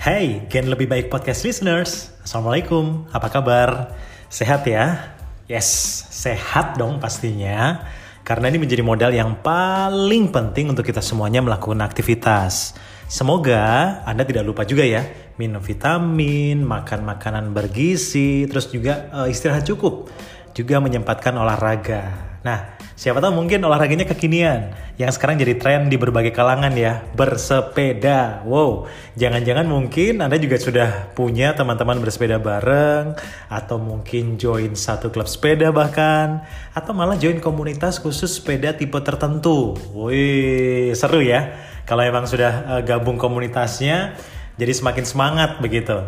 Hey, Gen Lebih Baik Podcast Listeners. Assalamualaikum, apa kabar? Sehat ya? Yes, sehat dong pastinya. Karena ini menjadi modal yang paling penting untuk kita semuanya melakukan aktivitas. Semoga Anda tidak lupa juga ya, minum vitamin, makan makanan bergizi, terus juga uh, istirahat cukup. Juga menyempatkan olahraga. Nah, Siapa tahu mungkin olahraganya kekinian yang sekarang jadi tren di berbagai kalangan ya, bersepeda. Wow, jangan-jangan mungkin Anda juga sudah punya teman-teman bersepeda bareng atau mungkin join satu klub sepeda bahkan atau malah join komunitas khusus sepeda tipe tertentu. Wih, seru ya. Kalau emang sudah uh, gabung komunitasnya jadi semakin semangat begitu.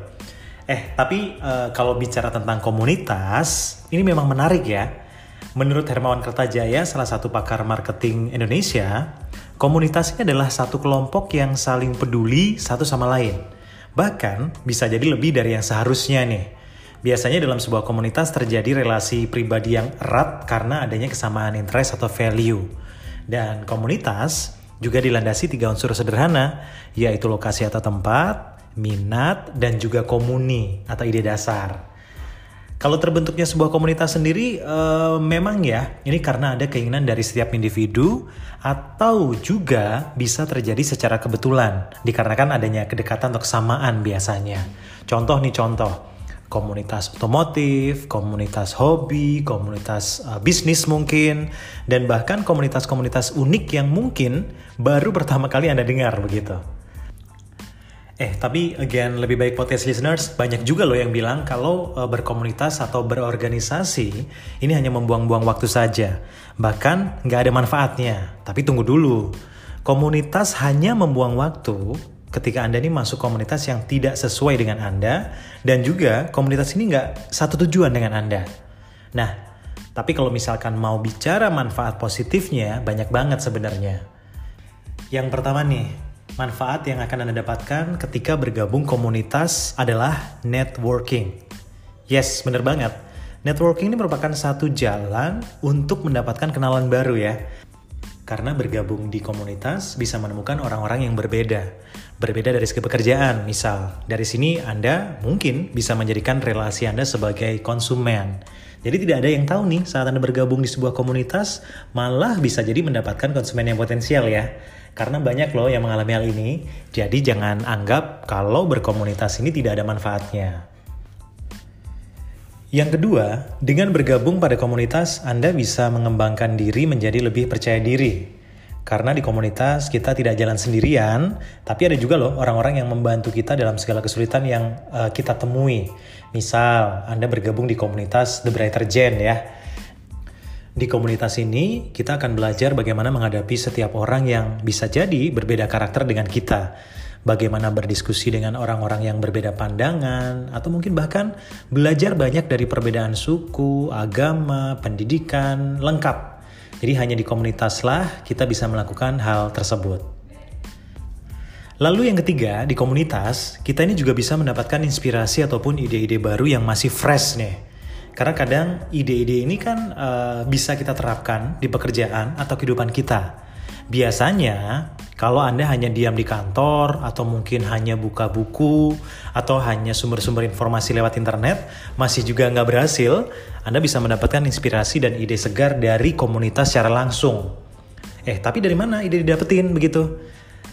Eh, tapi uh, kalau bicara tentang komunitas, ini memang menarik ya Menurut Hermawan Kertajaya, salah satu pakar marketing Indonesia, komunitas ini adalah satu kelompok yang saling peduli satu sama lain. Bahkan bisa jadi lebih dari yang seharusnya nih. Biasanya dalam sebuah komunitas terjadi relasi pribadi yang erat karena adanya kesamaan interest atau value. Dan komunitas juga dilandasi tiga unsur sederhana, yaitu lokasi atau tempat, minat, dan juga komuni atau ide dasar. Kalau terbentuknya sebuah komunitas sendiri, uh, memang ya, ini karena ada keinginan dari setiap individu atau juga bisa terjadi secara kebetulan, dikarenakan adanya kedekatan atau kesamaan biasanya. Contoh nih contoh, komunitas otomotif, komunitas hobi, komunitas uh, bisnis mungkin, dan bahkan komunitas-komunitas unik yang mungkin baru pertama kali Anda dengar begitu. Eh, tapi again lebih baik podcast listeners, banyak juga loh yang bilang kalau uh, berkomunitas atau berorganisasi ini hanya membuang-buang waktu saja. Bahkan nggak ada manfaatnya. Tapi tunggu dulu, komunitas hanya membuang waktu ketika Anda ini masuk komunitas yang tidak sesuai dengan Anda dan juga komunitas ini nggak satu tujuan dengan Anda. Nah, tapi kalau misalkan mau bicara manfaat positifnya, banyak banget sebenarnya. Yang pertama nih, Manfaat yang akan Anda dapatkan ketika bergabung komunitas adalah networking. Yes, bener banget. Networking ini merupakan satu jalan untuk mendapatkan kenalan baru ya. Karena bergabung di komunitas bisa menemukan orang-orang yang berbeda. Berbeda dari segi pekerjaan, misal. Dari sini Anda mungkin bisa menjadikan relasi Anda sebagai konsumen. Jadi tidak ada yang tahu nih saat Anda bergabung di sebuah komunitas, malah bisa jadi mendapatkan konsumen yang potensial ya. Karena banyak loh yang mengalami hal ini, jadi jangan anggap kalau berkomunitas ini tidak ada manfaatnya. Yang kedua, dengan bergabung pada komunitas, Anda bisa mengembangkan diri menjadi lebih percaya diri. Karena di komunitas kita tidak jalan sendirian, tapi ada juga loh orang-orang yang membantu kita dalam segala kesulitan yang uh, kita temui. Misal, Anda bergabung di komunitas The Brighter Gen ya di komunitas ini, kita akan belajar bagaimana menghadapi setiap orang yang bisa jadi berbeda karakter dengan kita. Bagaimana berdiskusi dengan orang-orang yang berbeda pandangan, atau mungkin bahkan belajar banyak dari perbedaan suku, agama, pendidikan, lengkap. Jadi hanya di komunitaslah kita bisa melakukan hal tersebut. Lalu yang ketiga, di komunitas, kita ini juga bisa mendapatkan inspirasi ataupun ide-ide baru yang masih fresh nih karena kadang ide-ide ini kan uh, bisa kita terapkan di pekerjaan atau kehidupan kita. Biasanya kalau Anda hanya diam di kantor atau mungkin hanya buka buku atau hanya sumber-sumber informasi lewat internet masih juga nggak berhasil, Anda bisa mendapatkan inspirasi dan ide segar dari komunitas secara langsung. Eh, tapi dari mana ide didapetin begitu?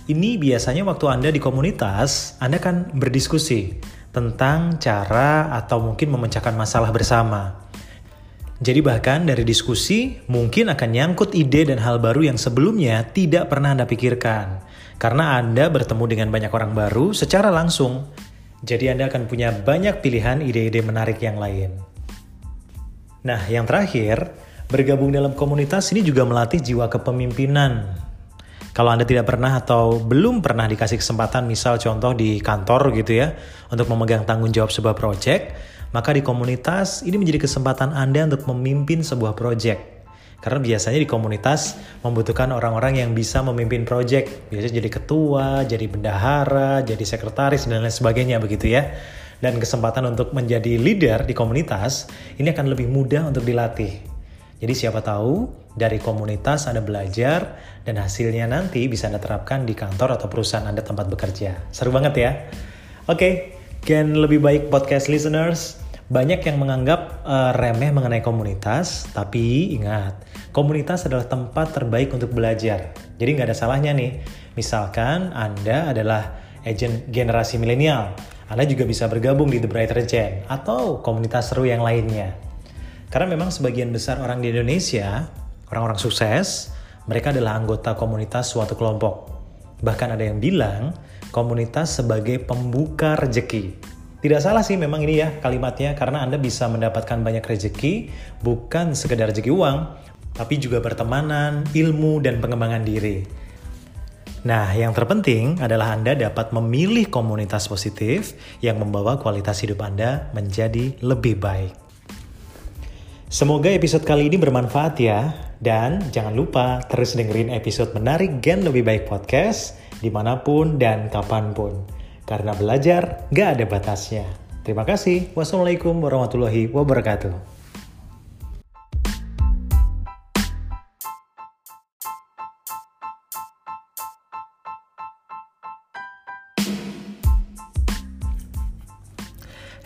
Ini biasanya waktu Anda di komunitas, Anda kan berdiskusi tentang cara atau mungkin memecahkan masalah bersama. Jadi bahkan dari diskusi mungkin akan nyangkut ide dan hal baru yang sebelumnya tidak pernah Anda pikirkan. Karena Anda bertemu dengan banyak orang baru secara langsung. Jadi Anda akan punya banyak pilihan ide-ide menarik yang lain. Nah, yang terakhir, bergabung dalam komunitas ini juga melatih jiwa kepemimpinan kalau Anda tidak pernah atau belum pernah dikasih kesempatan misal contoh di kantor gitu ya untuk memegang tanggung jawab sebuah project, maka di komunitas ini menjadi kesempatan Anda untuk memimpin sebuah project. Karena biasanya di komunitas membutuhkan orang-orang yang bisa memimpin project. Biasanya jadi ketua, jadi bendahara, jadi sekretaris, dan lain sebagainya begitu ya. Dan kesempatan untuk menjadi leader di komunitas ini akan lebih mudah untuk dilatih. Jadi siapa tahu dari komunitas Anda belajar dan hasilnya nanti bisa Anda terapkan di kantor atau perusahaan Anda tempat bekerja. Seru banget ya. Oke, Gen Lebih Baik Podcast Listeners, banyak yang menganggap uh, remeh mengenai komunitas, tapi ingat, komunitas adalah tempat terbaik untuk belajar. Jadi nggak ada salahnya nih, misalkan Anda adalah agent generasi milenial, Anda juga bisa bergabung di The Brighter Gen atau komunitas seru yang lainnya. Karena memang sebagian besar orang di Indonesia, orang-orang sukses, mereka adalah anggota komunitas suatu kelompok. Bahkan ada yang bilang komunitas sebagai pembuka rejeki. Tidak salah sih memang ini ya kalimatnya karena Anda bisa mendapatkan banyak rejeki bukan sekedar rejeki uang, tapi juga pertemanan, ilmu, dan pengembangan diri. Nah, yang terpenting adalah Anda dapat memilih komunitas positif yang membawa kualitas hidup Anda menjadi lebih baik. Semoga episode kali ini bermanfaat ya. Dan jangan lupa terus dengerin episode menarik Gen Lebih Baik Podcast di mana pun dan kapan pun. Karena belajar gak ada batasnya. Terima kasih. Wassalamualaikum warahmatullahi wabarakatuh.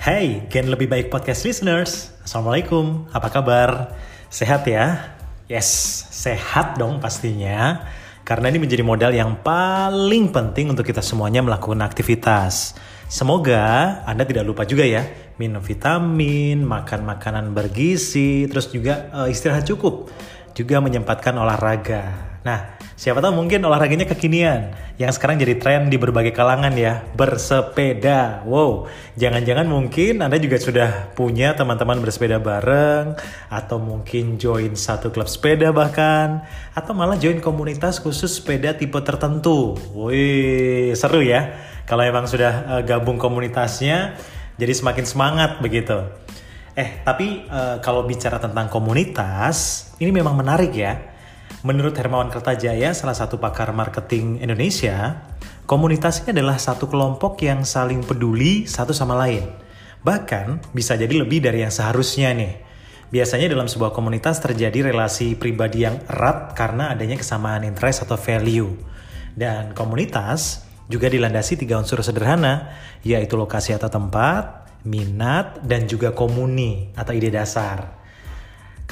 Hey, Gen Lebih Baik Podcast Listeners. Assalamualaikum, apa kabar? Sehat ya? Yes, sehat dong pastinya. Karena ini menjadi modal yang paling penting untuk kita semuanya melakukan aktivitas. Semoga Anda tidak lupa juga ya, minum vitamin, makan makanan bergizi, terus juga uh, istirahat cukup. Juga menyempatkan olahraga. Nah, siapa tahu mungkin olahraganya kekinian yang sekarang jadi tren di berbagai kalangan ya, bersepeda. Wow, jangan-jangan mungkin Anda juga sudah punya teman-teman bersepeda bareng atau mungkin join satu klub sepeda bahkan atau malah join komunitas khusus sepeda tipe tertentu. Wih, seru ya. Kalau emang sudah uh, gabung komunitasnya jadi semakin semangat begitu. Eh, tapi uh, kalau bicara tentang komunitas, ini memang menarik ya Menurut Hermawan Kertajaya, salah satu pakar marketing Indonesia, komunitas ini adalah satu kelompok yang saling peduli satu sama lain. Bahkan bisa jadi lebih dari yang seharusnya nih. Biasanya dalam sebuah komunitas terjadi relasi pribadi yang erat karena adanya kesamaan interest atau value. Dan komunitas juga dilandasi tiga unsur sederhana, yaitu lokasi atau tempat, minat, dan juga komuni atau ide dasar.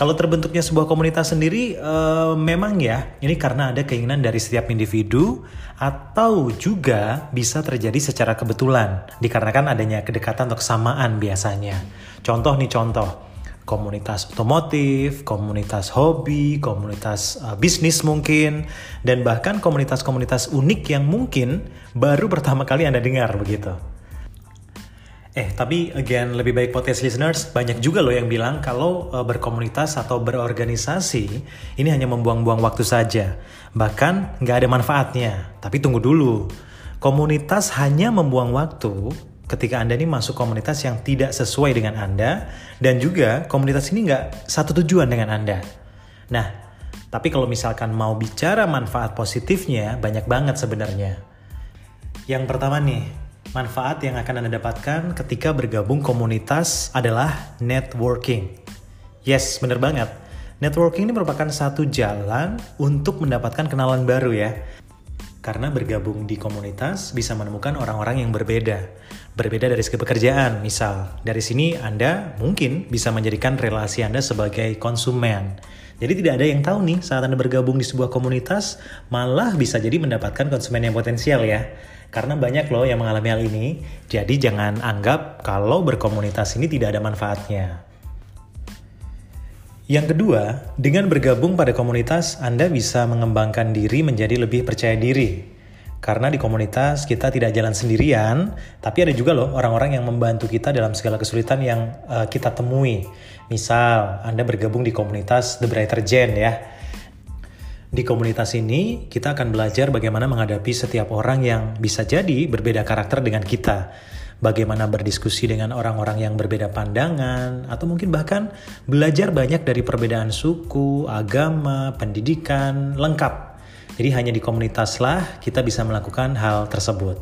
Kalau terbentuknya sebuah komunitas sendiri, uh, memang ya, ini karena ada keinginan dari setiap individu atau juga bisa terjadi secara kebetulan, dikarenakan adanya kedekatan atau kesamaan biasanya. Contoh nih contoh, komunitas otomotif, komunitas hobi, komunitas uh, bisnis mungkin, dan bahkan komunitas-komunitas unik yang mungkin baru pertama kali Anda dengar begitu. Eh, tapi again lebih baik podcast listeners, banyak juga loh yang bilang kalau uh, berkomunitas atau berorganisasi ini hanya membuang-buang waktu saja. Bahkan nggak ada manfaatnya. Tapi tunggu dulu, komunitas hanya membuang waktu ketika Anda ini masuk komunitas yang tidak sesuai dengan Anda dan juga komunitas ini nggak satu tujuan dengan Anda. Nah, tapi kalau misalkan mau bicara manfaat positifnya, banyak banget sebenarnya. Yang pertama nih, Manfaat yang akan Anda dapatkan ketika bergabung komunitas adalah networking. Yes, bener banget. Networking ini merupakan satu jalan untuk mendapatkan kenalan baru ya. Karena bergabung di komunitas bisa menemukan orang-orang yang berbeda. Berbeda dari segi pekerjaan, misal. Dari sini Anda mungkin bisa menjadikan relasi Anda sebagai konsumen. Jadi tidak ada yang tahu nih saat Anda bergabung di sebuah komunitas, malah bisa jadi mendapatkan konsumen yang potensial ya. Karena banyak loh yang mengalami hal ini, jadi jangan anggap kalau berkomunitas ini tidak ada manfaatnya. Yang kedua, dengan bergabung pada komunitas, Anda bisa mengembangkan diri menjadi lebih percaya diri. Karena di komunitas kita tidak jalan sendirian, tapi ada juga loh orang-orang yang membantu kita dalam segala kesulitan yang uh, kita temui. Misal, Anda bergabung di komunitas The Brighter Gen ya di komunitas ini, kita akan belajar bagaimana menghadapi setiap orang yang bisa jadi berbeda karakter dengan kita. Bagaimana berdiskusi dengan orang-orang yang berbeda pandangan, atau mungkin bahkan belajar banyak dari perbedaan suku, agama, pendidikan, lengkap. Jadi hanya di komunitaslah kita bisa melakukan hal tersebut.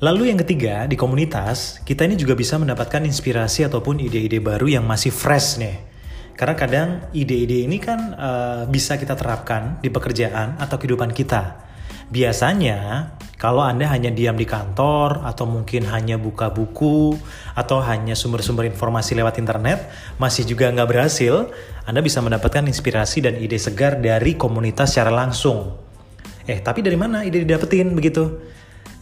Lalu yang ketiga, di komunitas, kita ini juga bisa mendapatkan inspirasi ataupun ide-ide baru yang masih fresh nih karena kadang ide-ide ini kan uh, bisa kita terapkan di pekerjaan atau kehidupan kita. Biasanya Kalau Anda hanya diam di kantor, atau mungkin hanya buka buku, atau hanya sumber-sumber informasi lewat internet, masih juga nggak berhasil, Anda bisa mendapatkan inspirasi dan ide segar dari komunitas secara langsung. Eh, tapi dari mana ide didapetin begitu?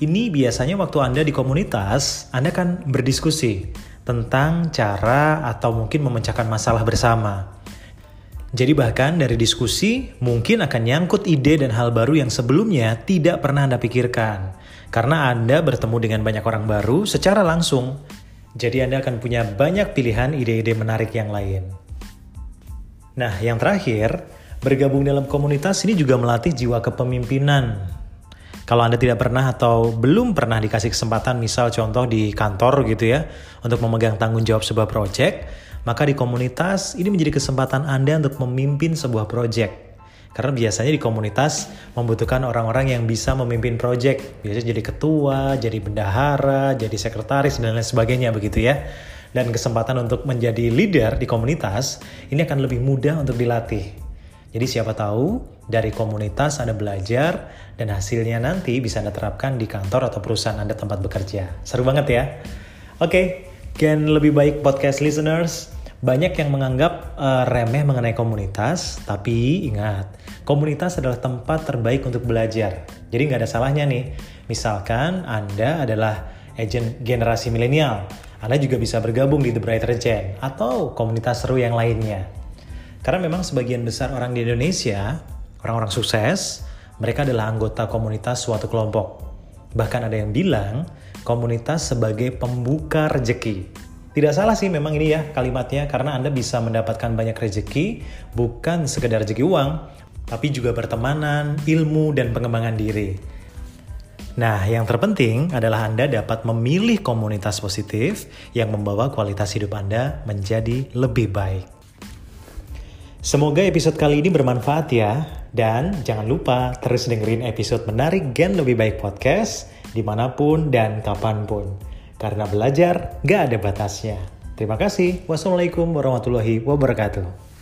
Ini biasanya waktu Anda di komunitas, Anda kan berdiskusi tentang cara atau mungkin memecahkan masalah bersama. Jadi bahkan dari diskusi mungkin akan nyangkut ide dan hal baru yang sebelumnya tidak pernah Anda pikirkan. Karena Anda bertemu dengan banyak orang baru secara langsung. Jadi Anda akan punya banyak pilihan ide-ide menarik yang lain. Nah, yang terakhir, bergabung dalam komunitas ini juga melatih jiwa kepemimpinan. Kalau Anda tidak pernah atau belum pernah dikasih kesempatan misal contoh di kantor gitu ya, untuk memegang tanggung jawab sebuah project, maka di komunitas ini menjadi kesempatan Anda untuk memimpin sebuah proyek. Karena biasanya di komunitas membutuhkan orang-orang yang bisa memimpin proyek. Biasanya jadi ketua, jadi bendahara, jadi sekretaris, dan lain sebagainya begitu ya. Dan kesempatan untuk menjadi leader di komunitas ini akan lebih mudah untuk dilatih. Jadi siapa tahu dari komunitas Anda belajar dan hasilnya nanti bisa Anda terapkan di kantor atau perusahaan Anda tempat bekerja. Seru banget ya. Oke, okay, Gen lebih baik podcast listeners. Banyak yang menganggap uh, remeh mengenai komunitas, tapi ingat, komunitas adalah tempat terbaik untuk belajar. Jadi nggak ada salahnya nih. Misalkan Anda adalah agent generasi milenial, Anda juga bisa bergabung di The Brighter Gen atau komunitas seru yang lainnya. Karena memang sebagian besar orang di Indonesia, orang-orang sukses, mereka adalah anggota komunitas suatu kelompok. Bahkan ada yang bilang komunitas sebagai pembuka rejeki. Tidak salah sih memang ini ya kalimatnya karena Anda bisa mendapatkan banyak rezeki bukan sekedar rezeki uang, tapi juga pertemanan, ilmu, dan pengembangan diri. Nah, yang terpenting adalah Anda dapat memilih komunitas positif yang membawa kualitas hidup Anda menjadi lebih baik. Semoga episode kali ini bermanfaat ya. Dan jangan lupa terus dengerin episode menarik Gen Lebih Baik Podcast di mana pun dan kapan pun. Karena belajar gak ada batasnya. Terima kasih. Wassalamualaikum warahmatullahi wabarakatuh.